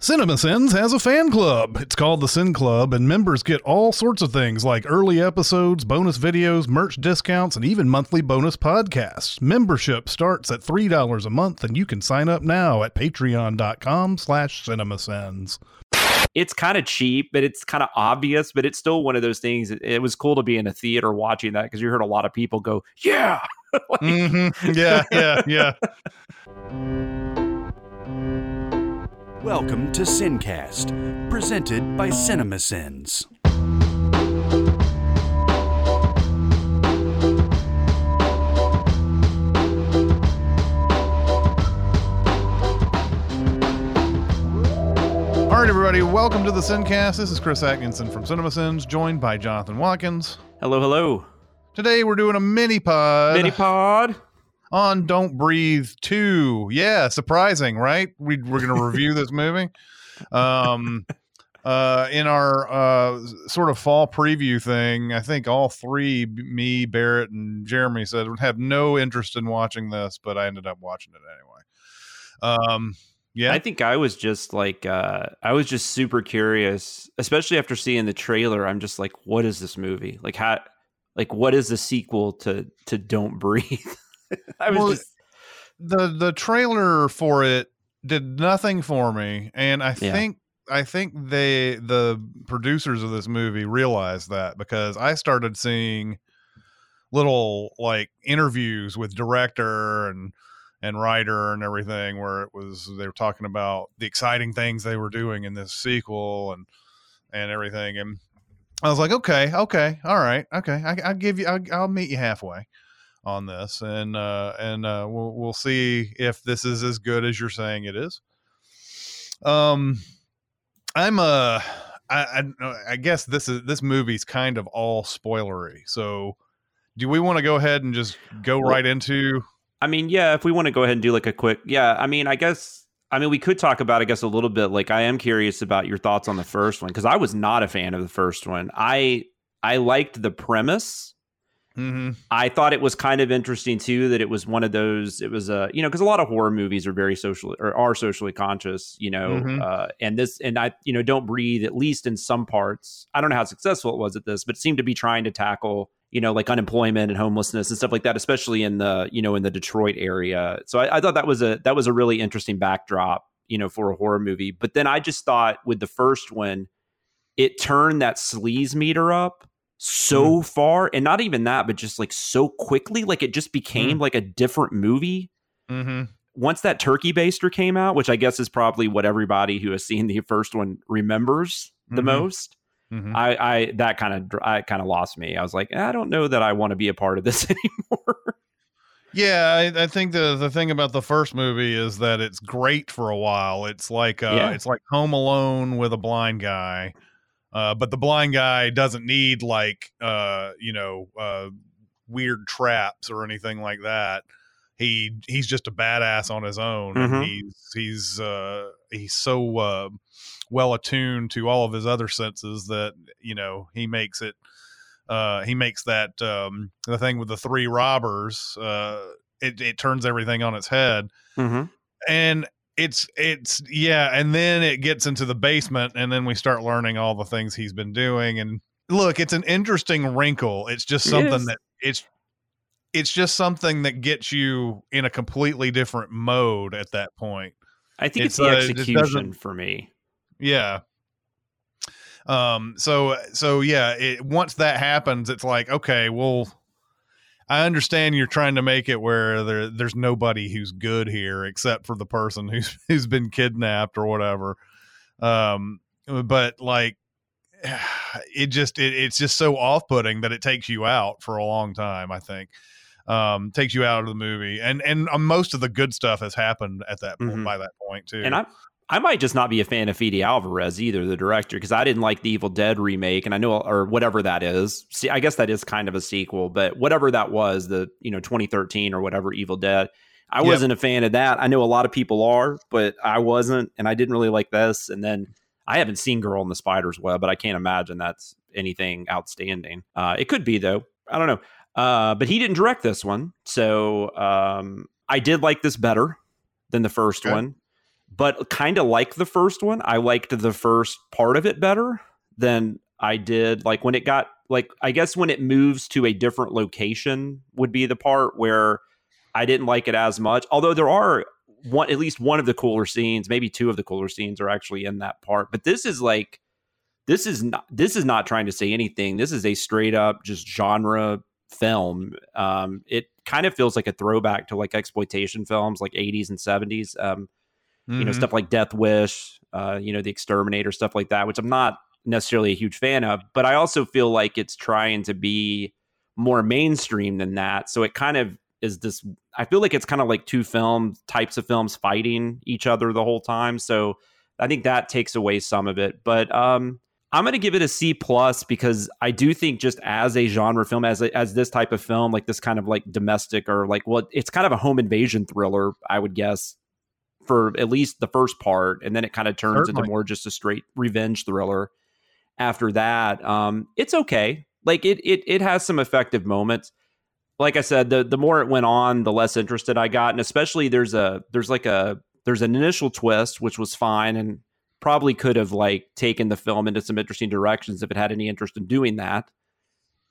CinemaSins has a fan club. It's called the Sin Club, and members get all sorts of things like early episodes, bonus videos, merch discounts, and even monthly bonus podcasts. Membership starts at $3 a month, and you can sign up now at patreon.com slash cinemasins. It's kind of cheap, but it's kind of obvious, but it's still one of those things. It, it was cool to be in a theater watching that because you heard a lot of people go, yeah. like, Mm-hmm. Yeah, yeah, yeah. Welcome to Sincast, presented by CinemaSins. All right, everybody, welcome to the Sincast. This is Chris Atkinson from CinemaSins, joined by Jonathan Watkins. hello, hello. Today we're doing a mini pod Mini pod. On Don't Breathe 2. Yeah, surprising, right? We, we're going to review this movie. Um, uh, in our uh, sort of fall preview thing, I think all three, me, Barrett, and Jeremy said would have no interest in watching this, but I ended up watching it anyway. Um, yeah. I think I was just like, uh, I was just super curious, especially after seeing the trailer. I'm just like, what is this movie? Like, how, like, what is the sequel to to Don't Breathe? I was Well, just, the the trailer for it did nothing for me and i Yeah. think i think they the producers of this movie realized that because i started seeing little like interviews with director and and writer and everything where it was they were talking about the exciting things they were doing in this sequel and and everything and i was like okay okay all right okay i, i'll give you I'll, I'll meet you halfway on this, and uh, and uh, we'll we'll see if this is as good as you're saying it is. Um, I'm uh, I I, I guess this is this movie's kind of all spoilery. So, do we want to go ahead and just go right into? I mean, yeah, if we want to go ahead and do like a quick, yeah, I mean, I guess, I mean, we could talk about, I guess, a little bit. Like, I am curious about your thoughts on the first one because I was not a fan of the first one. I I liked the premise. Mm-hmm. I thought it was kind of interesting too that it was one of those. It was a you know because a lot of horror movies are very socially or are socially conscious, you know, Mhm. uh, and this and I you know don't breathe at least in some parts. I don't know how successful it was at this, but it seemed to be trying to tackle you know like unemployment and homelessness and stuff like that, especially in the you know in the Detroit area. So I, I thought that was a that was a really interesting backdrop, you know, for a horror movie. But then I just thought with the first one, it turned that sleaze meter up so far and not even that but just like so quickly like it just became like a different movie Mm-hmm. once that turkey baster came out which i guess is probably what everybody who has seen the first one remembers the Mhm. most Mm-hmm. i i that kind of i kind of lost me i was like i don't know that i want to be a part of this anymore Yeah, I, I think the the thing about the first movie is that it's great for a while. It's like uh, Yeah. it's like Home Alone with a blind guy, uh, but the blind guy doesn't need like uh, you know uh, weird traps or anything like that. He he's just a badass on his own, Mhm. and he's he's uh, he's so uh, well attuned to all of his other senses that you know he makes it uh, he makes that um, the thing with the three robbers. Uh, it, it turns everything on its head, mm-hmm. and it's it's yeah. And then it gets into the basement, and then we start learning all the things he's been doing. And look, it's an interesting wrinkle. It's just It something that it's it's just something that gets you in a completely different mode at that point. i think It's, it's, the uh, it execution doesn't- for me Yeah. Um so so yeah, it once that happens it's like okay, well I understand you're trying to make it where there there's nobody who's good here except for the person who's who's been kidnapped or whatever. Um but like it just it, it's just so off-putting that it takes you out for a long time, I think. Um takes you out of the movie. And and uh, most of the good stuff has happened at that point Mhm. by that point too. And I I might just not be a fan of Fede Alvarez either, the director, because I didn't like the Evil Dead remake, and I know or whatever that is. See, I guess that is kind of a sequel, but whatever that was, the you know 2013 or whatever Evil Dead, I Yep. wasn't a fan of that. I know a lot of people are, but I wasn't, and I didn't really like this. And then I haven't seen Girl in the Spider's Web, but I can't imagine that's anything outstanding. Uh, it could be though. I don't know. Uh, but he didn't direct this one, so um, I did like this better than the first Okay. one. But kind of like the first one. I liked the first part of it better than I did like when it got like I guess when it moves to a different location would be the part where I didn't like it as much. Although there are one at least one of the cooler scenes, maybe two of the cooler scenes are actually in that part. But this is like this is not this is not trying to say anything. This is a straight up just genre film. Um, it kind of feels like a throwback to like exploitation films, like 80s and 70s. Um, mm-hmm. You know, Mhm. stuff like Death Wish, uh, you know, The Exterminator, stuff like that, which I'm not necessarily a huge fan of. But I also feel like it's trying to be more mainstream than that. So it kind of is this. I feel like it's kind of like two film types of films fighting each other the whole time. So I think that takes away some of it. But um, I'm going to give it a C plus because I do think just as a genre film, as a, as this type of film, like this kind of like domestic or like well, it's kind of a home invasion thriller, I would guess, for at least the first part, and then it kind of turns Certainly. into more just a straight revenge thriller. After that, um, it's okay. Like it it it has some effective moments. Like I said, the the more it went on, the less interested I got, and especially there's a there's like a there's an initial twist which was fine and probably could have like taken the film into some interesting directions if it had any interest in doing that.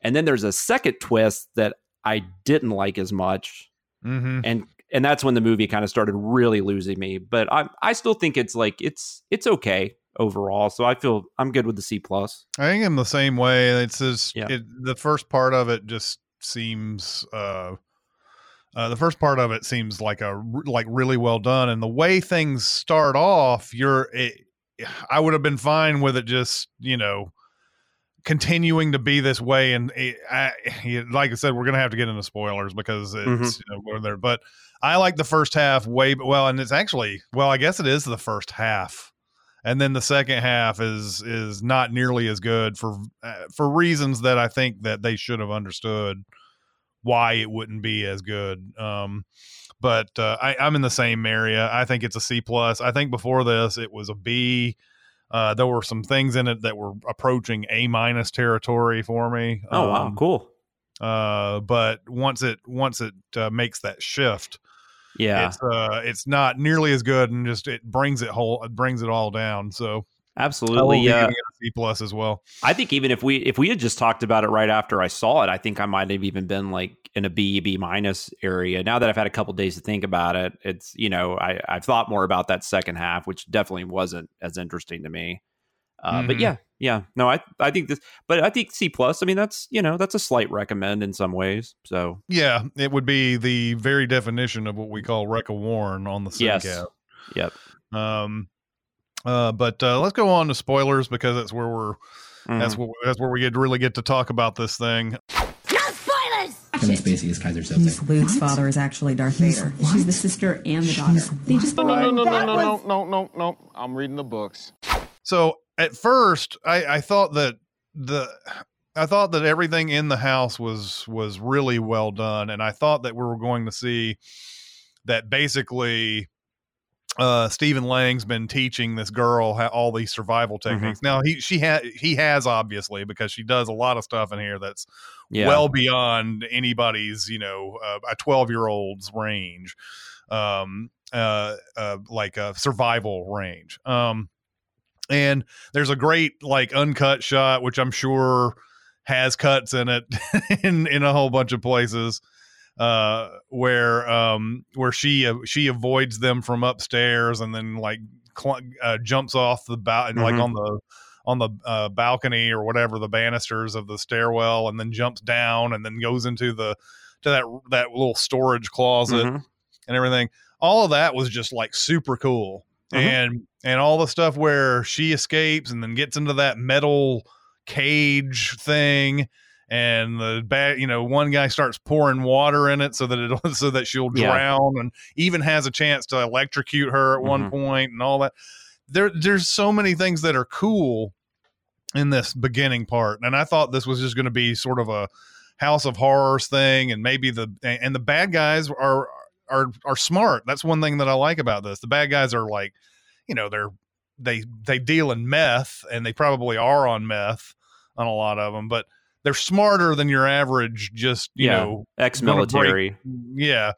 And then there's a second twist that I didn't like as much, Mhm. and and that's when the movie kind of started really losing me. But I I still think it's like it's it's okay overall. So I feel I'm good with the C plus. I think I'm the same way. It's just Yeah. it, the first part of it just seems uh uh, the first part of it seems like a like really well done, and the way things start off, you're. It, I would have been fine with it just you know continuing to be this way, and it, I, like I said, we're gonna have to get into spoilers because it's Mhm. you know we're there. But I like the first half way well, and it's actually well, I guess it is the first half and then the second half is is not nearly as good for uh, for reasons that I think that they should have understood why it wouldn't be as good. Um, but uh, I, I'm in the same area. I think it's a C plus. I think before this it was a B. Uh, there were some things in it that were approaching A minus territory for me. Oh wow, Um, cool. Uh, but once it once it uh, makes that shift, Yeah, it's uh it's not nearly as good and just it brings it whole it brings it all down. So absolutely. Yeah, giving it a C plus as well. I think even if we if we had just talked about it right after I saw it, I think I might have even been like in a B B minus area. Now that I've had a couple days to think about it, it's you know I I've thought more about that second half, which definitely wasn't as interesting to me. Uh, But Mhm. yeah, yeah, no, I I think this, but I think C plus. I mean, that's you know that's a slight recommend in some ways. So Yeah, it would be the very definition of what we call Wreck a Warren on the yes, Sincast. yep. Um, uh, but uh, let's go on to spoilers because that's where we're that's Mhm. what that's where we get really get to talk about this thing. No spoilers! Kevin Spacey is Keyser Miss Soze. Luke's father is actually Darth Vader. She's the sister and the daughter. They just No, no, no, no, no, no, no, no, no. I'm reading the books. So at first, I, I thought that the I thought that everything in the house was was really well done, and I thought that we were going to see that basically uh Stephen Lang's been teaching this girl how, all these survival techniques. Now he she had he has obviously because she does a lot of stuff in here that's yeah, well beyond anybody's you know uh, a 12 year old's range um uh, uh like a survival range. Um and there's a great like uncut shot which i'm sure has cuts in it in in a whole bunch of places uh where um where she uh, she avoids them from upstairs and then like cl- uh, jumps off the bow and like Mhm. on the on the uh, balcony or whatever the banisters of the stairwell and then jumps down and then goes into the to that that little storage closet Mhm. and everything all of that was just like super cool Mhm. and and all the stuff where she escapes and then gets into that metal cage thing and the bad you know one guy starts pouring water in it so that it so that she'll Yeah. drown and even has a chance to electrocute her at one Mhm. point and all that there there's so many things that are cool in this beginning part and i thought this was just going to be sort of a house of horrors thing and maybe the and the bad guys are are are smart that's one thing that i like about this the bad guys are like you know they're they they deal in meth and they probably are on meth on a lot of them but they're smarter than your average just you Yeah. know ex-military. yeah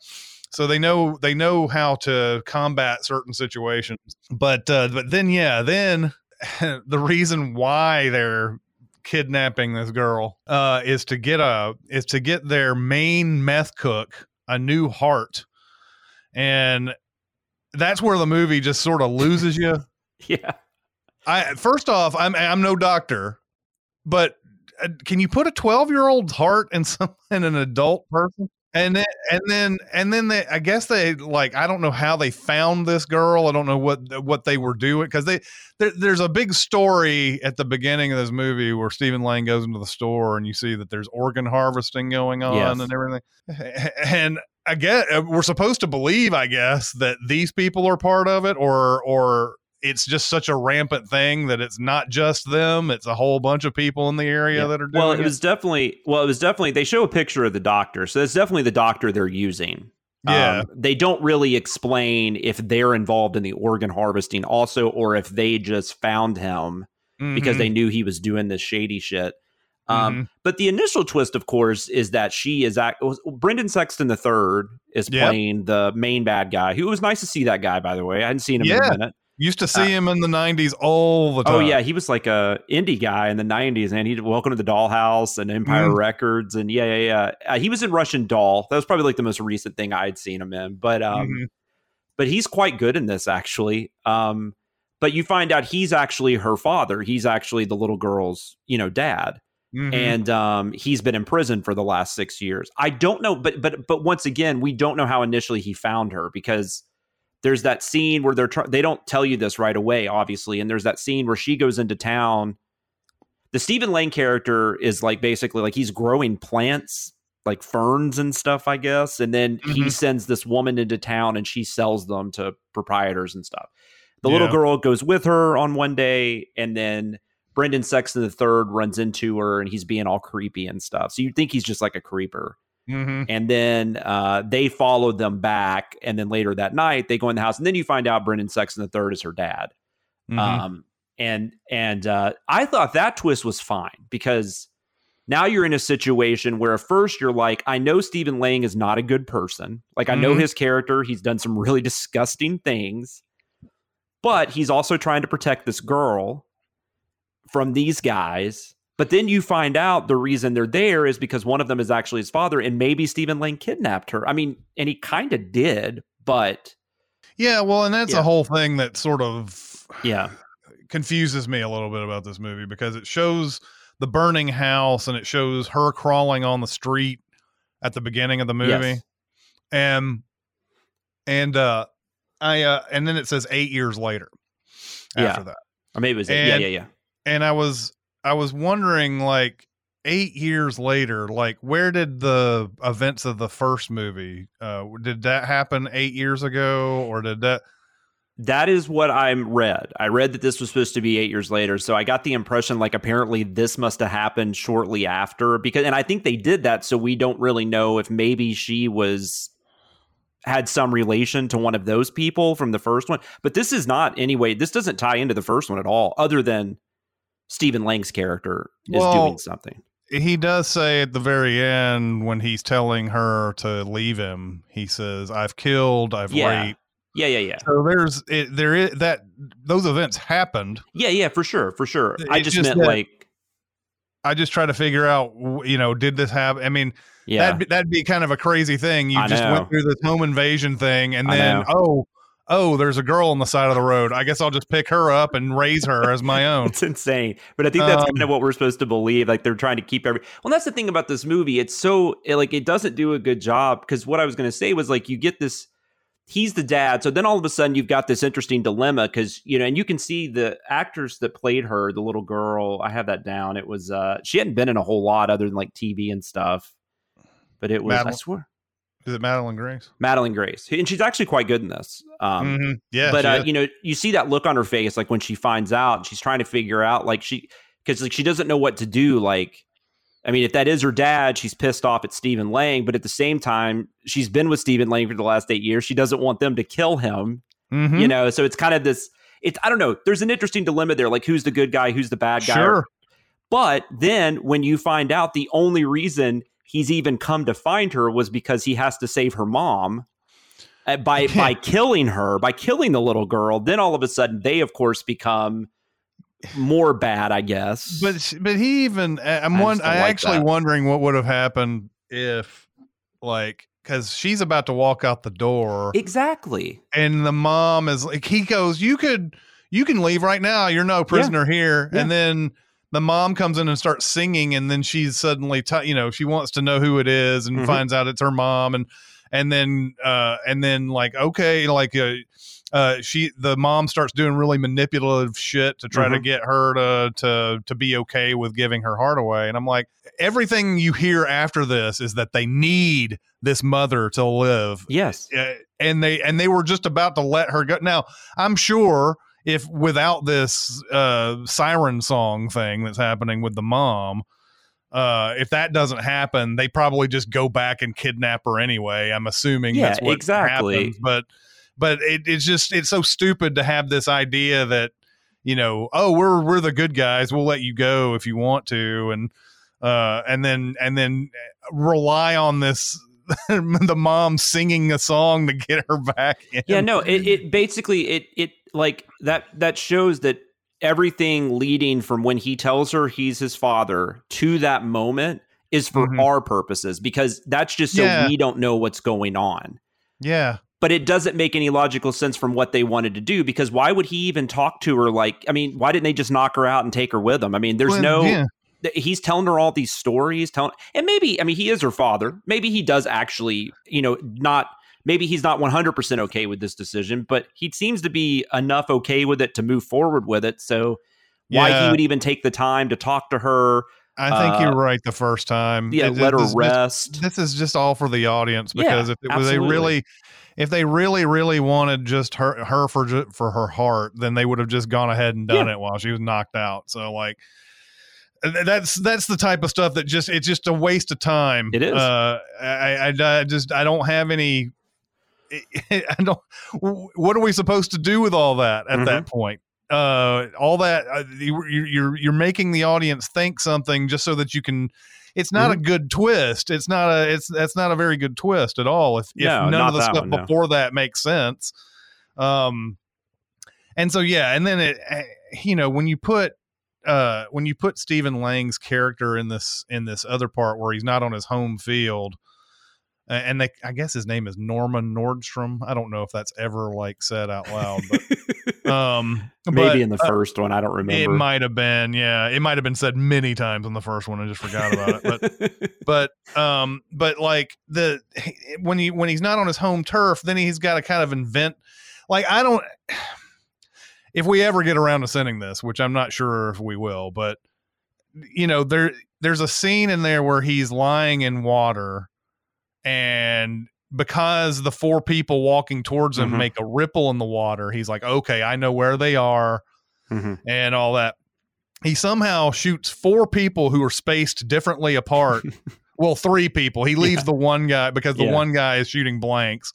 so they know they know how to combat certain situations. But uh, but then yeah, then the reason why they're kidnapping this girl uh, is to get a is to get their main meth cook a new heart, and that's where the movie just sort of loses you. Yeah. I first off, I'm I'm no doctor, but uh, can you put a 12 year old's heart in some in an adult person? And then and then and then they I guess they like I don't know how they found this girl. I don't know what what they were doing because they there, there's a big story at the beginning of this movie where Stephen Lang goes into the store and you see that there's organ harvesting going on Yes. and everything. And I guess we're supposed to believe, I guess, that these people are part of it, or or it's just such a rampant thing that it's not just them; it's a whole bunch of people in the area Yeah. that are doing Well, it. it was definitely well, it was definitely they show a picture of the doctor. So that's definitely the doctor they're using. yeah, Um, they don't really explain if they're involved in the organ harvesting also or if they just found him because Mhm. they knew he was doing this shady shit. Um, Mhm. But the initial twist, of course, is that she is act. Brendan Sexton III is Yep. playing the main bad guy. Who was nice to see that guy, by the way. I hadn't seen him in Yeah. a minute. used to see him in the '90s all the time. Oh yeah, he was like a indie guy in the '90s, and he did Welcome to the Dollhouse and Empire Mhm. Records, and yeah, yeah, yeah. Uh, he was in Russian Doll. That was probably like the most recent thing I'd seen him in. But um, Mhm. but he's quite good in this actually. Um, but you find out he's actually her father. He's actually the little girl's, you know, dad, Mhm. and um, he's been in prison for the last six years. I don't know, but but but once again, we don't know how initially he found her because there's that scene where they're try- they don't tell you this right away, obviously, and there's that scene where she goes into town. The Stephen Lang character is like basically like he's growing plants like ferns and stuff, I guess. And then he Mhm. sends this woman into town and she sells them to proprietors and stuff. The little girl goes with her on one day, and then Brendan Sexton the third runs into her and he's being all creepy and stuff. So you'd think he's just like a creeper. Mhm. And then uh, they follow them back, and then later that night they go in the house, and then you find out Brendan Sexton the third is her dad. Mhm. Um, and and uh, I thought that twist was fine because now you're in a situation where at first you're like, I know Stephen Lang is not a good person. Like I know Mhm. his character, he's done some really disgusting things, but he's also trying to protect this girl from these guys. But then you find out the reason they're there is because one of them is actually his father, and maybe Stephen Lang kidnapped her. I mean, and he kind of did, but yeah, well, and that's Yeah. a whole thing that sort of yeah, confuses me a little bit about this movie because it shows the burning house and it shows her crawling on the street at the beginning of the movie. Yes. And and uh I uh and then it says 8 years later after Yeah. that. or maybe it was yeah, And- yeah, yeah. And I was I was wondering like 8 years later like where did the events of the first movie uh did that happen 8 years ago or did that That is what I read. I read that this was supposed to be eight years later. So I got the impression like apparently this must have happened shortly after because and I think they did that so we don't really know if maybe she was had some relation to one of those people from the first one. But this is not anyway, this doesn't tie into the first one at all, other than Stephen Lang's character is Well, doing something. he does say at the very end when he's telling her to leave him he says i've killed i've Yeah. raped Yeah, yeah, yeah. so there's it, there is that those events happened Yeah, yeah, for sure, for sure. I just, just meant that- like i just try to figure out you know did this happen i mean yeah. that'd, be, that'd be kind of a crazy thing you I just know. went through this home invasion thing and I then know. oh oh there's a girl on the side of the road i guess i'll just pick her up and raise her as my own It's insane. But I think that's Um, kind of what we're supposed to believe. Like they're trying to keep every. Well, that's the thing about this movie. It's so it, like it doesn't do a good job because what I was going to say was like you get this. He's the dad, so then all of a sudden you've got this interesting dilemma because you know, and you can see the actors that played her, the little girl. I have that down. It was uh she hadn't been in a whole lot other than like TV and stuff, but it was I swear is it madelyn grace Madelyn Grace, and she's actually quite good in this. Um, Mhm. yeah but uh, you know, you see that look on her face, like when she finds out, she's trying to figure out, like she, because like she doesn't know what to do. Like, I mean, if that is her dad, she's pissed off at Stephen Lang, but at the same time, she's been with Stephen Lang for the last eight years. She doesn't want them to kill him, Mhm. you know. So it's kind of this. It's I don't know. There's an interesting dilemma there, like who's the good guy, who's the bad guy. sure But then when you find out the only reason he's even come to find her was because he has to save her mom. uh, by by killing her, by killing the little girl. Then all of a sudden, they of course become more bad, I guess. But but he even I'm I one just don't I like actually that. wondering what would have happened if like because she's about to walk out the door exactly. and the mom is like he goes you could you can leave right now you're no prisoner here Yeah. and then the mom comes in and starts singing and then she's suddenly t- you know she wants to know who it is and Mhm. finds out it's her mom and and then uh and then like okay like uh, uh she the mom starts doing really manipulative shit to try to Mhm. get her to to to be okay with giving her heart away and i'm like everything you hear after this is that they need this mother to live Yes. uh, and they and they were just about to let her go. Now, I'm sure if without this uh, siren song thing that's happening with the mom, uh, if that doesn't happen, they probably just go back and kidnap her anyway. I'm assuming Yeah, that's what exactly. happens. But but it, it's just it's so stupid to have this idea that you know oh we're we're the good guys we'll let you go if you want to and uh and then and then rely on this the mom singing a song to get her back in. Yeah, no, it, it basically it it like that that shows that everything leading from when he tells her he's his father to that moment is for Mhm. our purposes because that's just so Yeah. we don't know what's going on. Yeah. But it doesn't make any logical sense from what they wanted to do because why would he even talk to her like I mean, why didn't they just knock her out and take her with them? I mean, there's Well, no. Yeah. He's telling her all these stories telling and maybe i mean he is her father maybe he does actually you know not maybe he's not 100% okay with this decision but he seems to be enough okay with it to move forward with it so why he would even take the time to talk to her I think uh, you're right the first time. yeah It- let her rest This is just all for the audience Yeah, because if it was absolutely. really if they really really wanted just her her for for her heart, then they would have just gone ahead and done Yeah. it while she was knocked out. So like that's that's the type of stuff that just it's just a waste of time. It is. Uh, I, I I just I don't have any. I don't. What are we supposed to do with all that at that Mm-hmm. point? Uh, all that uh, you, you- you're you're making the audience think something just so that you can. It's not Mm-hmm. a good twist. It's not a. It's that's not a very good twist at all. If if No, none of the stuff one, no. before that makes sense. Um, and so yeah, and then it, eh, you know, when you put uh when you put Stephen Lang's character in this in this other part where he's not on his home field a- and they I guess his name is Norman Nordstrom. I don't know if that's ever like said out loud, but um maybe but, in the uh, first one i don't remember. it might have been, yeah. It might have been said many times in the first one. I just forgot about it. But but um but like the when he when he's not on his home turf, then he's got to kind of invent like I don't if we ever get around to sending this, which I'm not sure if we will, but you know, there there's a scene in there where he's lying in water and because the four people walking towards him Mhm. make a ripple in the water, he's like, okay, I know where they are Mhm. and all that. He somehow shoots four people who are spaced differently apart. well, three people. He leaves Yeah. the one guy because the Yeah. one guy is shooting blanks.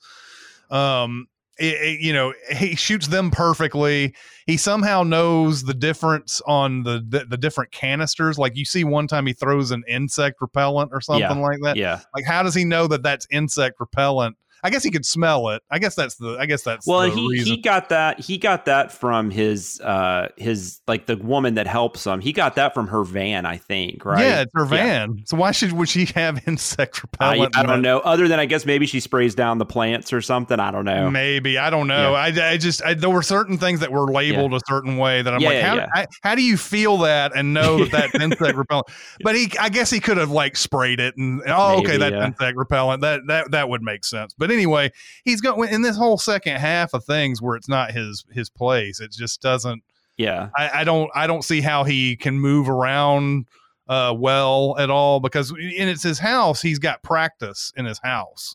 Um, it- it- you know, he shoots them perfectly. He somehow knows the difference on the, the the different canisters. Like you see, one time he throws an insect repellent or something like that. yeah Like, how does he know that that's insect repellent? I guess he could smell it. I guess that's the. I guess that's well the he reason. he got that he got that from his uh his like the woman that helps him he got that from her van i think right Yeah, it's her Yeah. van. So why should would she have insect repellent? I in don't know other than i guess maybe she sprays down the plants or something i don't know Maybe I don't know. I, I just I, there were certain things that were labeled a certain way that I'm Yeah, like, yeah, how, yeah. I, how do you feel that and know that that's insect repellent? But he, I guess he could have like sprayed it and oh, okay, Maybe, that's yeah. insect repellent. That that that would make sense. But anyway, he's going in this whole second half of things where it's not his his place. It just doesn't. yeah I, I don't I don't see how he can move around uh well at all because and it's his house. He's got practice in his house.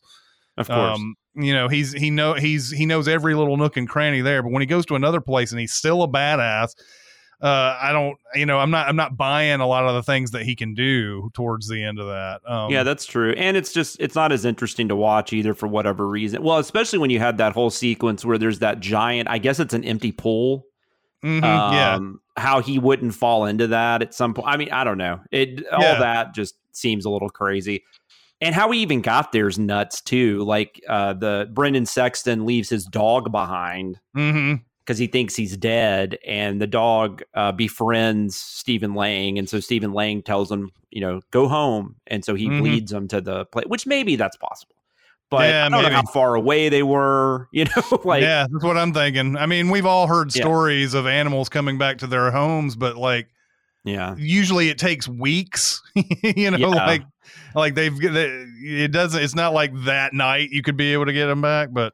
of course Um, you know, he's he know he's he knows every little nook and cranny there. But when he goes to another place and he's still a badass, uh, I don't, you know, I'm not I'm not buying a lot of the things that he can do towards the end of that. Um, yeah that's true and it's just it's not as interesting to watch either for whatever reason well especially when you had that whole sequence where there's that giant i guess it's an empty pool mhm, yeah, um, how he wouldn't fall into that at some point. I mean, I don't know. It all Yeah. that just seems a little crazy. and how he even got there is nuts too. Like uh, the Brendan Sexton leaves his dog behind hmm because he thinks he's dead, and the dog uh, befriends Stephen Lang, and so Stephen Lang tells him, you know, go home, and so he Mhm. leads him to the place, which maybe that's possible, but Yeah, I don't maybe. know how far away they were, you know, like yeah, that's what I'm thinking. I mean, we've all heard Yeah. stories of animals coming back to their homes, but like yeah, usually it takes weeks. you know, Yeah. like like they've they, it doesn't. It's not like that night you could be able to get them back, but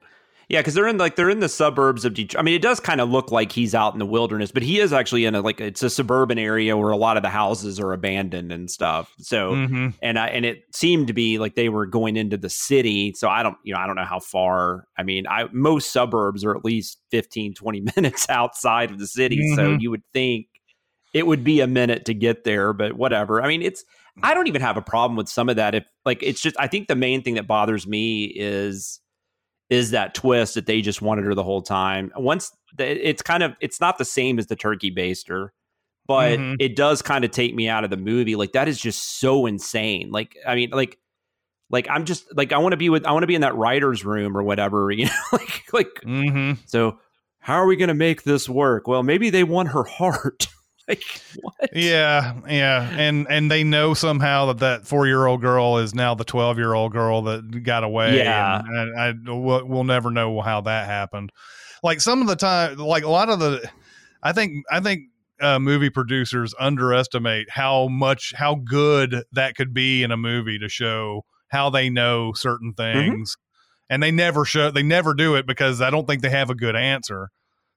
Yeah, because they're in like they're in the suburbs of Detroit. I mean, it does kind of look like he's out in the wilderness, but he is actually in a like it's a suburban area where a lot of the houses are abandoned and stuff. So Mhm. and I and it seemed to be like they were going into the city. So I don't you know I don't know how far. I mean, I most suburbs are at least 15, 20 minutes outside of the city. So Mhm. you would think it would be a minute to get there, but whatever. I mean, it's I don't even have a problem with some of that. If like it's just I think the main thing that bothers me is is that twist that they just wanted her the whole time. Once the, it's kind of it's not the same as the turkey baster, but Mhm. it does kind of take me out of the movie. Like that is just so insane. Like I mean, like like I'm just like I want to be with I want to be in that writer's room or whatever. You know, like like Mhm. so. How are we going to make this work? Well, maybe they want her heart. like what? yeah, yeah, and and they know somehow that that four year old girl is now the twelve year old girl that got away. Yeah. and, I, I we'll, we'll never know how that happened. Like some of the time, like a lot of the, I think I think uh, movie producers underestimate how much how good that could be in a movie to show how they know certain Mm-hmm. things, and they never show they never do it because I don't think they have a good answer,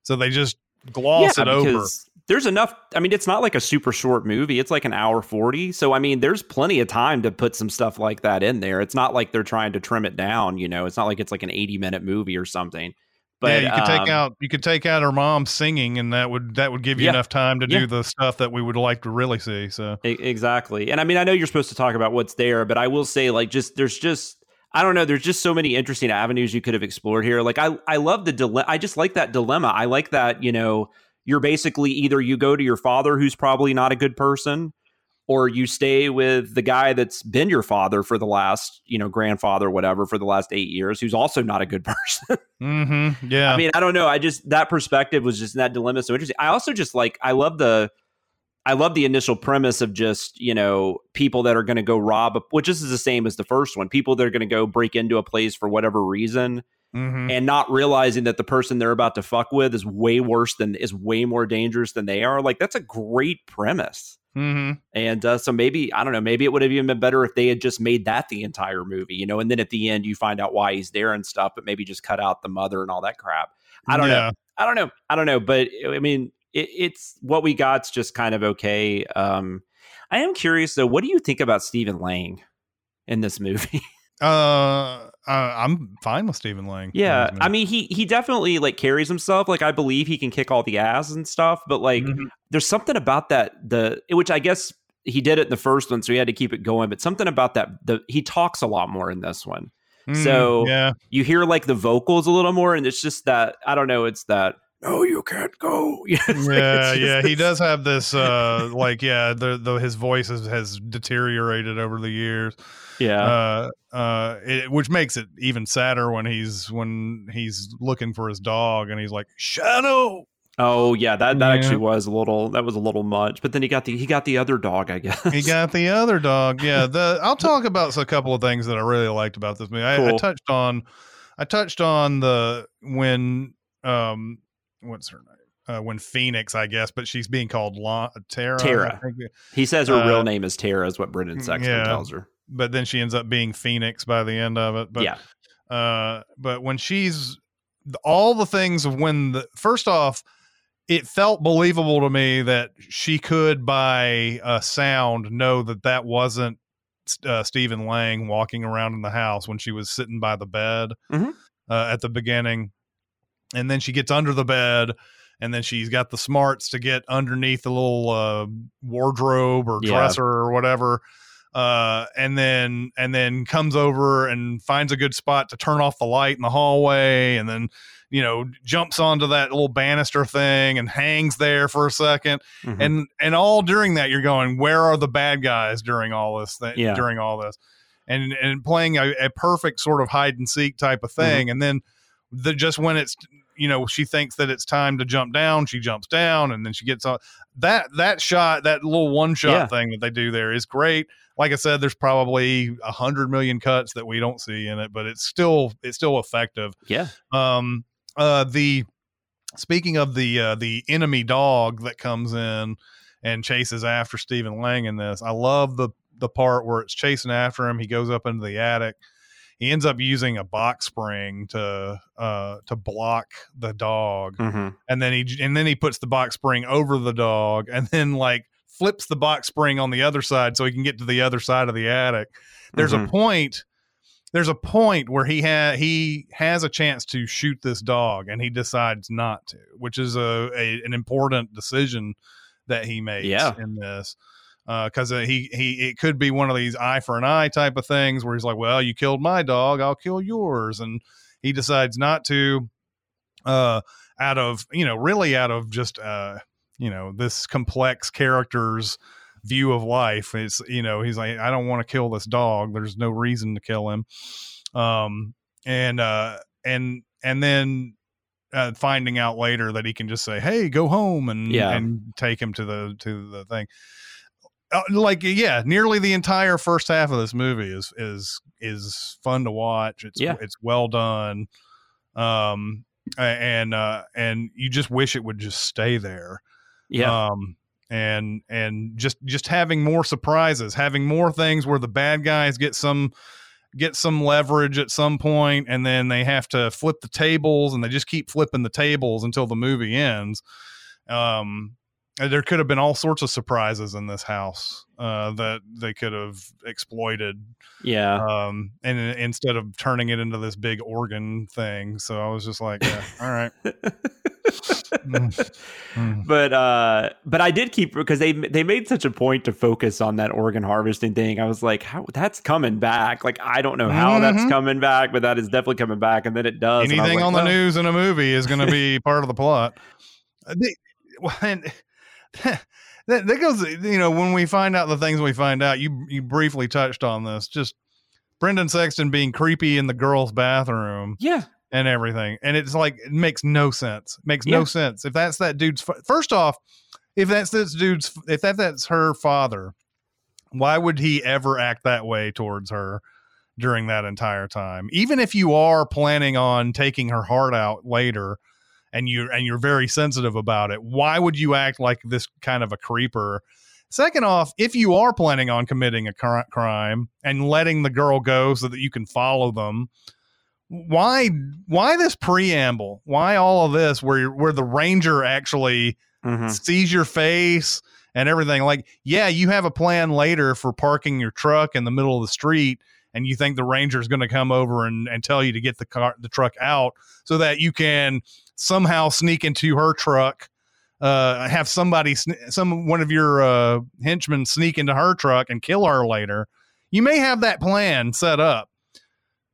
so they just gloss it over. There's enough. I mean, it's not like a super short movie. It's like an hour 40. So, I mean, there's plenty of time to put some stuff like that in there. It's not like they're trying to trim it down. You know, it's not like it's like an 80 minute movie or something. But yeah, you could um, take out you could take out her mom singing, and that would that would give you Yeah. enough time to Yeah. do the stuff that we would like to really see. So Exactly. And I mean, I know you're supposed to talk about what's there, but I will say, like, just there's just I don't know, there's just so many interesting avenues you could have explored here. Like, I I love the dilemma. I just like that dilemma. I like that you know you're basically either you go to your father who's probably not a good person, or you stay with the guy that's been your father for the last you know grandfather whatever for the last eight years, who's also not a good person. hmm yeah, I mean, I don't know. I just that perspective was just that dilemma so interesting. I also just like I love the I love the initial premise of just, you know, people that are going to go rob, a, which is the same as the first one. People that are going to go break into a place for whatever reason hmm and not realizing that the person they're about to fuck with is way worse than is way more dangerous than they are. Like that's a great premise. hmm And uh, so maybe I don't know. Maybe it would have even been better if they had just made that the entire movie, you know. And then at the end, you find out why he's there and stuff, but maybe just cut out the mother and all that crap. I don't know. I don't know. I don't know. But I mean, it, it's what we got's just kind of okay. Um, I am curious though. What do you think about Stephen Lang in this movie? Uh, uh, I'm fine with Stephen Lang. yeah, I mean, he he definitely like carries himself. Like I believe he can kick all the ass and stuff. But like, Mhm. there's something about that the which I guess he did it in the first one, so he had to keep it going. But something about that the he talks a lot more in this one. Mhm. so- yeah, You hear like the vocals a little more, and it's just that I don't know. It's that no, you can't go. It's yeah, just yeah. He does have this, uh, like, yeah, the the his voice has, has deteriorated over the years. Yeah. uh, uh, it, which makes it even sadder when he's when he's looking for his dog and he's like Shadow. Oh yeah, that that Yeah. actually was a little that was a little much. But then he got the he got the other dog, I guess. He got the other dog. Yeah, the I'll talk about a couple of things that I really liked about this movie. I, I touched on, I touched on the when um, what's her name? Uh, when Phoenix, I guess, but she's being called La- Tara. Tara. he says her Uh, real name is Tara, is what Brendan Sexton yeah. tells her. but then she ends up being Phoenix by the end of it. But yeah. uh but when she's all the things of when the first off it felt believable to me that she could by a sound know that that wasn't uh, Stephen Lang walking around in the house when she was sitting by the bed Mhm. uh, at the beginning and then she gets under the bed and then she's got the smarts to get underneath the little uh, wardrobe or Yeah. dresser or whatever uh and then and then comes over and finds a good spot to turn off the light in the hallway and then you know jumps onto that little banister thing and hangs there for a 2nd Mhm. and and all during that you're going where are the bad guys during all this thing Yeah. during all this and and playing a, a perfect sort of hide and seek type of thing, and then the just when it's you know she thinks that it's time to jump down, she jumps down, and then she gets on that that shot, that little one shot Yeah. thing that they do there is great. Like I said, there's probably a hundred million cuts that we don't see in it, but it's still it's still effective. Yeah. Um, uh, the speaking of the uh, the enemy dog that comes in and chases after Stephen Lang in this, I love the the part where it's chasing after him. He goes up into the attic. He ends up using a box spring to uh to block the dog, hmm and then he and then he puts the box spring over the dog, and then like flips the box spring on the other side so he can get to the other side of the attic. There's a Mhm. point. There's a point where he had he has a chance to shoot this dog, and he decides not to, which is a, a an important decision that he makes Yeah. in this. Because uh, he he it could be one of these eye for an eye type of things where he's like, well, you killed my dog, I'll kill yours, and he decides not to. Uh, out of you know really out of just uh you know this complex character's view of life it's you know he's like i don't want to kill this dog there's no reason to kill him um and uh and and then uh, finding out later that he can just say hey go home and Yeah. and take him to the to the thing uh, like yeah nearly the entire first half of this movie is is is fun to watch it's Yeah. it's well done um and uh and you just wish it would just stay there Yeah. um and and just just having more surprises having more things where the bad guys get some get some leverage at some point and then they have to flip the tables and they just keep flipping the tables until the movie ends um there could have been all sorts of surprises in this house uh, that they could have exploited yeah. um, and in- instead of turning it into this big organ thing. So I was just like, yeah, all right. Mm. Mm. but uh but I did keep because they they made such a point to focus on that organ harvesting thing. I was like, how that's coming back. Like I don't know how that's Mhm. coming back, but that is definitely coming back. And then it does. and Anything like, on the well, news in a movie is going to be part of the plot. Uh, the- when- that, that goes, you know, when we find out the things we find out, you you briefly touched on this. Just Brendan Sexton being creepy in the girls' bathroom Yeah. and everything, and it's like it makes no sense. It makes Yeah. no sense if that's that dude's. First off, if that's this dude's, if that that's her father, why would he ever act that way towards her during that entire time? Even if you are planning on taking her heart out later and you and you're very sensitive about it, why would you act like this kind of a creeper? Second off, if you are planning on committing a cri- crime and letting the girl go so that you can follow them, why why this preamble? Why all of this where where the ranger actually Mhm. sees your face and everything. Like, yeah, you have a plan later for parking your truck in the middle of the street, and you think the ranger is going to come over and, and tell you to get the car, the truck out, so that you can somehow sneak into her truck. Uh, have somebody, some one of your uh, henchmen sneak into her truck and kill her later. You may have that plan set up,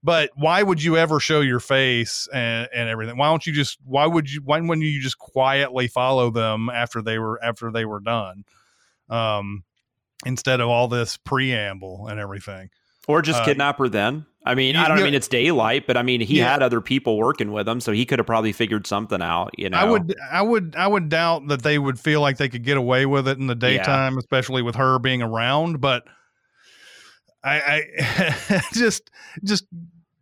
but why would you ever show your face and, and everything? Why don't you just? Why would you? Why wouldn't you just quietly follow them after they were after they were done, um, instead of all this preamble and everything? Or just Uh, kidnap her then. I mean, I don't you- mean it's daylight, but I mean he Yeah. had other people working with him, so he could have probably figured something out. You know, I would, I would, I would doubt that they would feel like they could get away with it in the daytime, especially with her being around. But I, I just, just,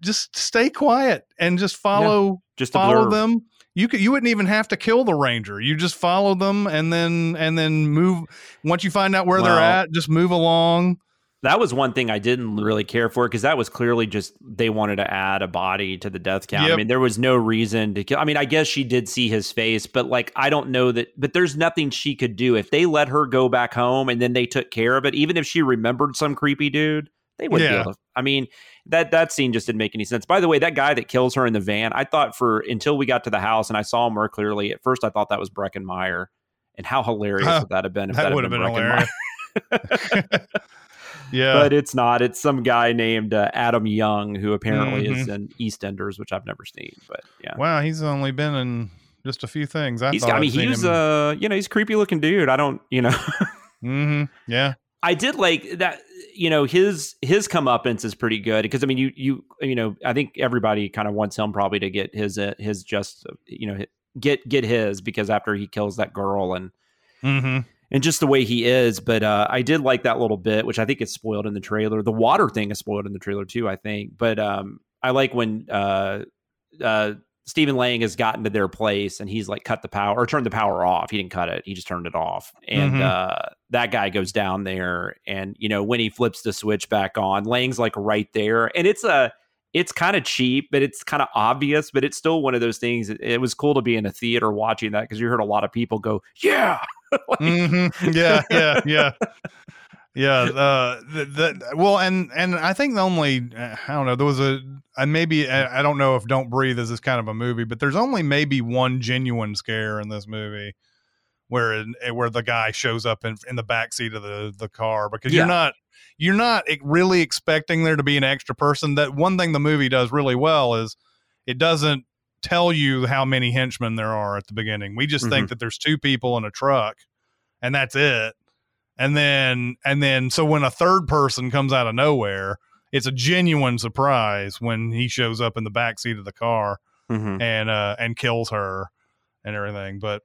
just stay quiet and just follow, just follow them. You could, you wouldn't even have to kill the ranger. You just follow them and then, and then move. Once you find out where they're at, just move along. That was one thing I didn't really care for because that was clearly just they wanted to add a body to the death count. I mean, there was no reason to kill. I mean, I guess she did see his face, but like, I don't know that. But there's nothing she could do if they let her go back home and then they took care of it. Even if she remembered some creepy dude, they wouldn't Yeah. be able to. I mean, that that scene just didn't make any sense. By the way, that guy that kills her in the van, I thought for until we got to the house and I saw him more clearly. At first, I thought that was Breckin Meyer, and how hilarious Huh. would that have been if That that, would have been Breckin Meyer? hilarious. yeah. but it's not. It's some guy named uh, Adam Young who apparently is Mm-hmm. in EastEnders, which I've never seen. But yeah, wow. He's only been in just a few things. I he's. I mean, I'd seen he was him- uh, you know, he's a creepy looking dude. I don't, you know, mm-hmm. Yeah. I did like that. You know, his his comeuppance is pretty good because I mean, you you you know, I think everybody kind of wants him probably to get his uh, his just you know get get his because after he kills that girl and Mm-hmm. And just the way he is. But uh, I did like that little bit, which I think is spoiled in the trailer. The water thing is spoiled in the trailer too, I think. But um, I like when uh, uh, Stephen Lang has gotten to their place and he's like cut the power or turned the power off. He didn't cut it; he just turned it off. And Mhm. uh, that guy goes down there, and you know when he flips the switch back on, Lang's like right there, and it's a. It's kind of cheap, but it's kind of obvious. But it's still one of those things. It, it was cool to be in a theater watching that because you heard a lot of people go, "Yeah, Like, hmm Yeah, yeah, yeah, yeah. Uh, the, the, well, and and I think the only uh, I don't know there was a and maybe I I don't know if Don't Breathe is this kind of a movie, but there's only maybe one genuine scare in this movie where it, where the guy shows up in in the back seat of the the car because Yeah. you're not you're not really expecting there to be an extra person. That one thing the movie does really well is it doesn't tell you how many henchmen there are at the beginning. We just think that there's two people in a truck and that's it. And then and then so when a third person comes out of nowhere, it's a genuine surprise when he shows up in the back seat of the car Mhm. and uh and kills her and everything. But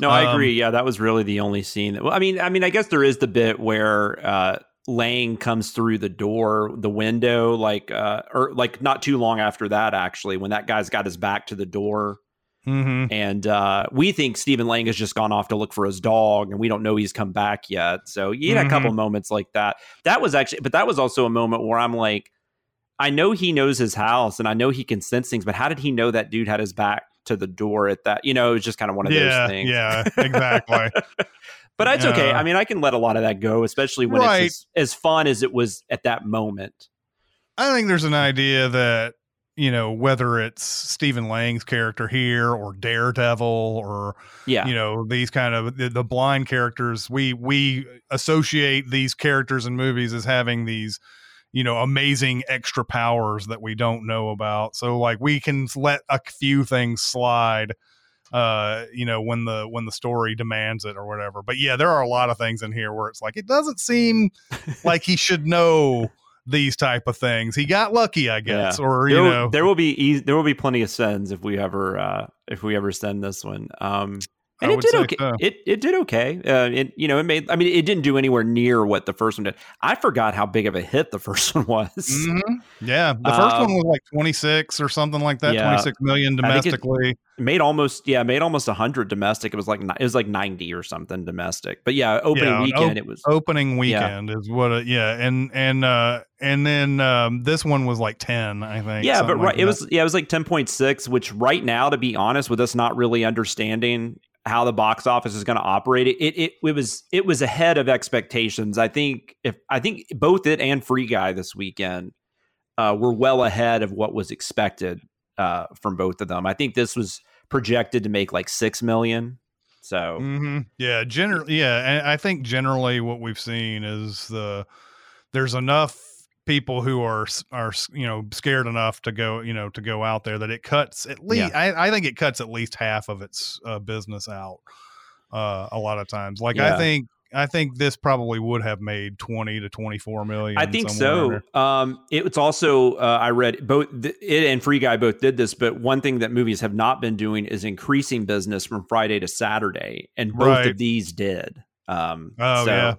No, I Um, agree. Yeah, that was really the only scene. That, well, I mean, I mean, I guess there is the bit where uh, Lang comes through the door, the window, like, uh, or like not too long after that, actually, when that guy's got his back to the door, mhm. and uh, we think Stephen Lang has just gone off to look for his dog, and we don't know he's come back yet. So you had a couple moments like that. That was actually, but that was also a moment where I'm like, I know he knows his house, and I know he can sense things, but how did he know that dude had his back? To the door at that, you know, it was just kind of one of yeah, those things. yeah, exactly. But it's okay. I mean, I can let a lot of that go, especially when Right. it's as, as fun as it was at that moment. I think there's an idea that you know whether it's Stephen Lang's character here or Daredevil or Yeah. you know these kind of the, the blind characters we we associate these characters in movies as having these you know amazing extra powers that we don't know about so like we can let a few things slide uh you know when the when the story demands it or whatever. But yeah there are a lot of things in here where it's like it doesn't seem like he should know these type of things. He got lucky i guess or you there, will- know. there will be eas there will be plenty of sins if we ever uh if we ever sin this one. Um I and it would did okay. so. It it did okay. Uh, it you know it made. I mean, it didn't do anywhere near what the first one did. I forgot how big of a hit the first one was. Mhm. Yeah, the first Um, one was like 26 or something like that, yeah. 26 million I it- domestically. It made almost yeah, made almost hundred domestic. It was like it was like ninety or something domestic. But yeah, opening Yeah, weekend op- it was Opening weekend is what it, yeah, and and uh and then um this one was like 10, I think. yeah, but right, like it was yeah, it was like ten point six, which right now, to be honest, with us not really understanding how the box office is going to operate, it, it it it was it was ahead of expectations. I think if I think both it and Free Guy this weekend uh, were well ahead of what was expected uh, from both of them. I think this was projected to make like six million. So Mhm. Yeah, generally, yeah, and I think generally what we've seen is the there's enough people who are are you know scared enough to go you know to go out there that it cuts at least I, I think it cuts at least half of its uh, business out uh, a lot of times. Like Yeah. I think I think this probably would have made twenty to twenty four million. I think so. Um, it's also uh, I read both th- it and Free Guy both did this, but one thing that movies have not been doing is increasing business from Friday to Saturday, and both Right. of these did. Um, Oh, so, yeah.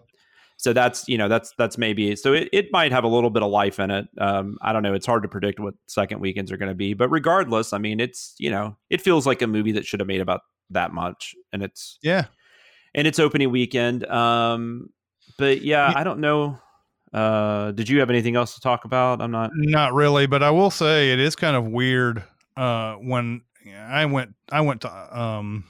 So that's you know that's that's maybe so it, it might have a little bit of life in it. Um, I don't know. It's hard to predict what second weekends are going to be, but regardless, I mean, it's you know it feels like a movie that should have made about that much, and it's Yeah. and it's opening weekend. Um, but yeah, Ye- I don't know. Uh, did you have anything else to talk about? I'm not. Not really, but I will say it is kind of weird uh, when I went. I went to. Um,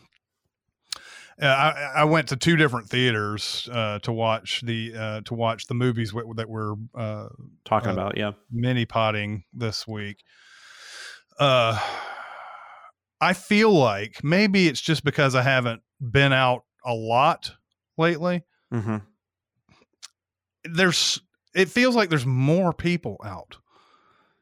uh, I, I went to two different theaters uh, to watch the uh, to watch the movies w- that were uh, talking Uh, about. Yeah, mini potting this week. Uh, I feel like maybe it's just because I haven't been out a lot lately. hmm there's it feels like there's more people out.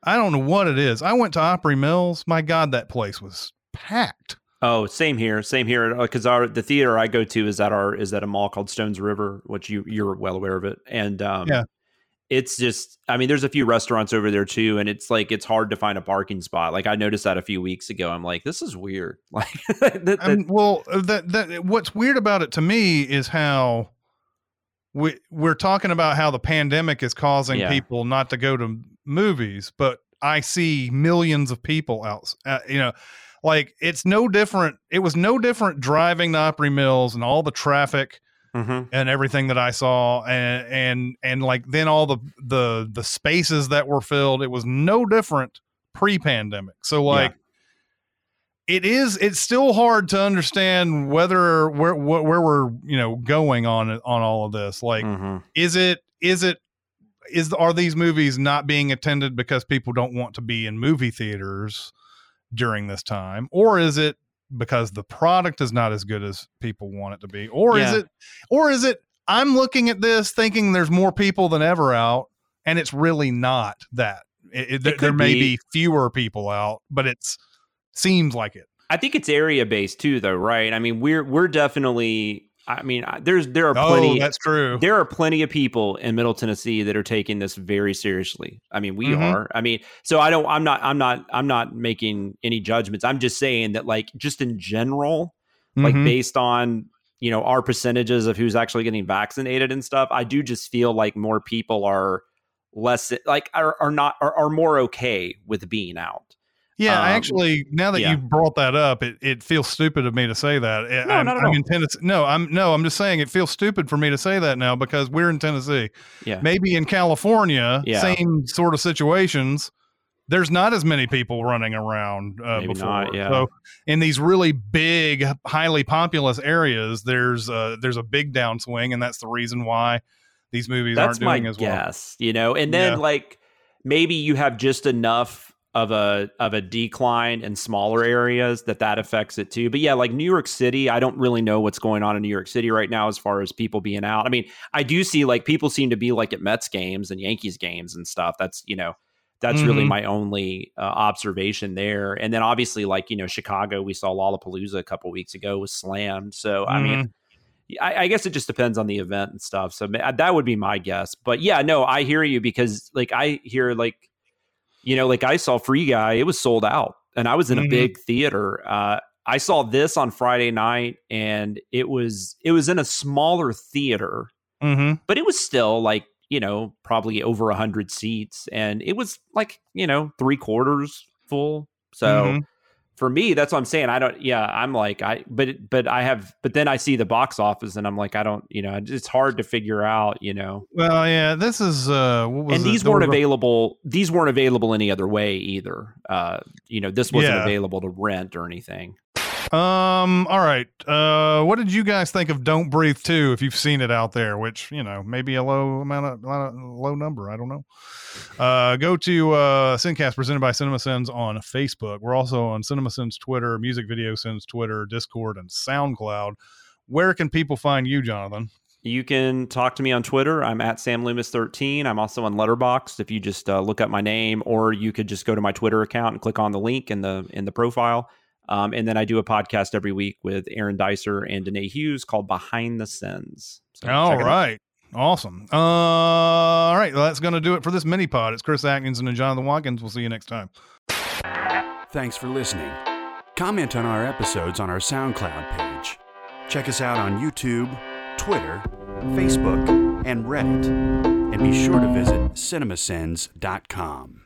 I don't know what it is. I went to Opry Mills. My God, that place was packed. Oh, same here, same here. Because our the theater I go to is at our is at a mall called Stones River, which you you're well aware of it, and um, Yeah. it's just I mean, there's a few restaurants over there too, and it's like it's hard to find a parking spot. Like I noticed that a few weeks ago. I'm like, this is weird. Like, that- that- Um, well, uh, that that what's weird about it to me is how we we're talking about how the pandemic is causing Yeah. people not to go to movies, but I see millions of people out. Uh, you know, like it's no different. It was no different driving to Opry Mills and all the traffic Mhm. and everything that I saw, and and and like then all the the the spaces that were filled. It was no different pre-pandemic. So like it is it's still hard to understand whether where where, where we're you know going on on all of this like Mhm. is it is it is are these movies not being attended because people don't want to be in movie theaters during this time or is it because the product is not as good as people want it to be or is it or is it i'm looking at this thinking there's more people than ever out and it's really not that it, it- there, there may be. be fewer people out but it's seems like it I think it's area based too, though, right? I mean, we're we're definitely. I mean, I- there's there are oh plenty. that's true there are plenty of people in Middle Tennessee that are taking this very seriously. I mean, we Mhm. are. I mean, so I don't. I'm not. I'm not. I'm not making any judgments. I'm just saying that, like, just in general, like Mhm. based on you know our percentages of who's actually getting vaccinated and stuff, I do just feel like more people are less like are, are not are, are more okay with being out. Yeah, I Um, actually, now that yeah. you brought that up, it, it feels stupid of me to say that. I- No, I'm, not at I'm all. in Tennessee. No, I'm no, I'm just saying it feels stupid for me to say that now because we're in Tennessee. Yeah. Maybe in California, Yeah. same sort of situations. There's not as many people running around uh, before. not, yeah. So in these really big, highly populous areas, there's uh, there's a big downswing, and that's the reason why these movies That's aren't my doing as well. guess, you know. And then like maybe you have just enough of a of a decline in smaller areas that that affects it too. But yeah, like New York City, I don't really know what's going on in New York City right now as far as people being out. I mean, I do see like people seem to be like at Mets games and Yankees games and stuff. That's you know. That's really Mhm. my only uh, observation there, and then obviously, like you know, Chicago, we saw Lollapalooza a couple weeks ago was slammed. So I mean, Mm-hmm. I, I guess it just depends on the event and stuff. So that would be my guess. But yeah, no, I hear you because like I hear like, you know, like I saw Free Guy, it was sold out, and I was in Mhm. a big theater. Uh, I saw this on Friday night, and it was it was in a smaller theater, hmm but it was still like you know probably over a hundred seats, and it was like you know three quarters full. So Mhm. For me, that's what I'm saying. I don't. Yeah, I'm like I, but but I have, but then I see the box office, and I'm like, I don't. You know, it's hard to figure out. You know, Well, yeah, this is uh, what was and these There weren't available. These weren't available any other way either. Uh, you know, this wasn't Yeah. available to rent or anything. Um. All right. Uh. What did you guys think of "Don't Breathe" 2, If you've seen it out there, which you know maybe a low amount of, low number. I don't know. Uh. Go to uh Sincast presented by CinemaSins on Facebook. We're also on CinemaSins Twitter, Music Video Sins Twitter, Discord, and SoundCloud. Where can people find you, Jonathan? You can talk to me on Twitter. I'm at Sam Loomis13. I'm also on Letterboxd. If you just uh, look up my name, or you could just go to my Twitter account and click on the link in the in the profile. Um, and then I do a podcast every week with Aaron Dicer and Danae Hughes called Behind the Sins. So All check it out. right. Awesome. Uh, all right. Well, that's going to do it for this mini pod. It's Chris Atkinson and Jonathan Watkins. We'll see you next time. Thanks for listening. Comment on our episodes on our SoundCloud page. Check us out on YouTube, Twitter, Facebook, and Reddit. And be sure to visit cinemasins.com.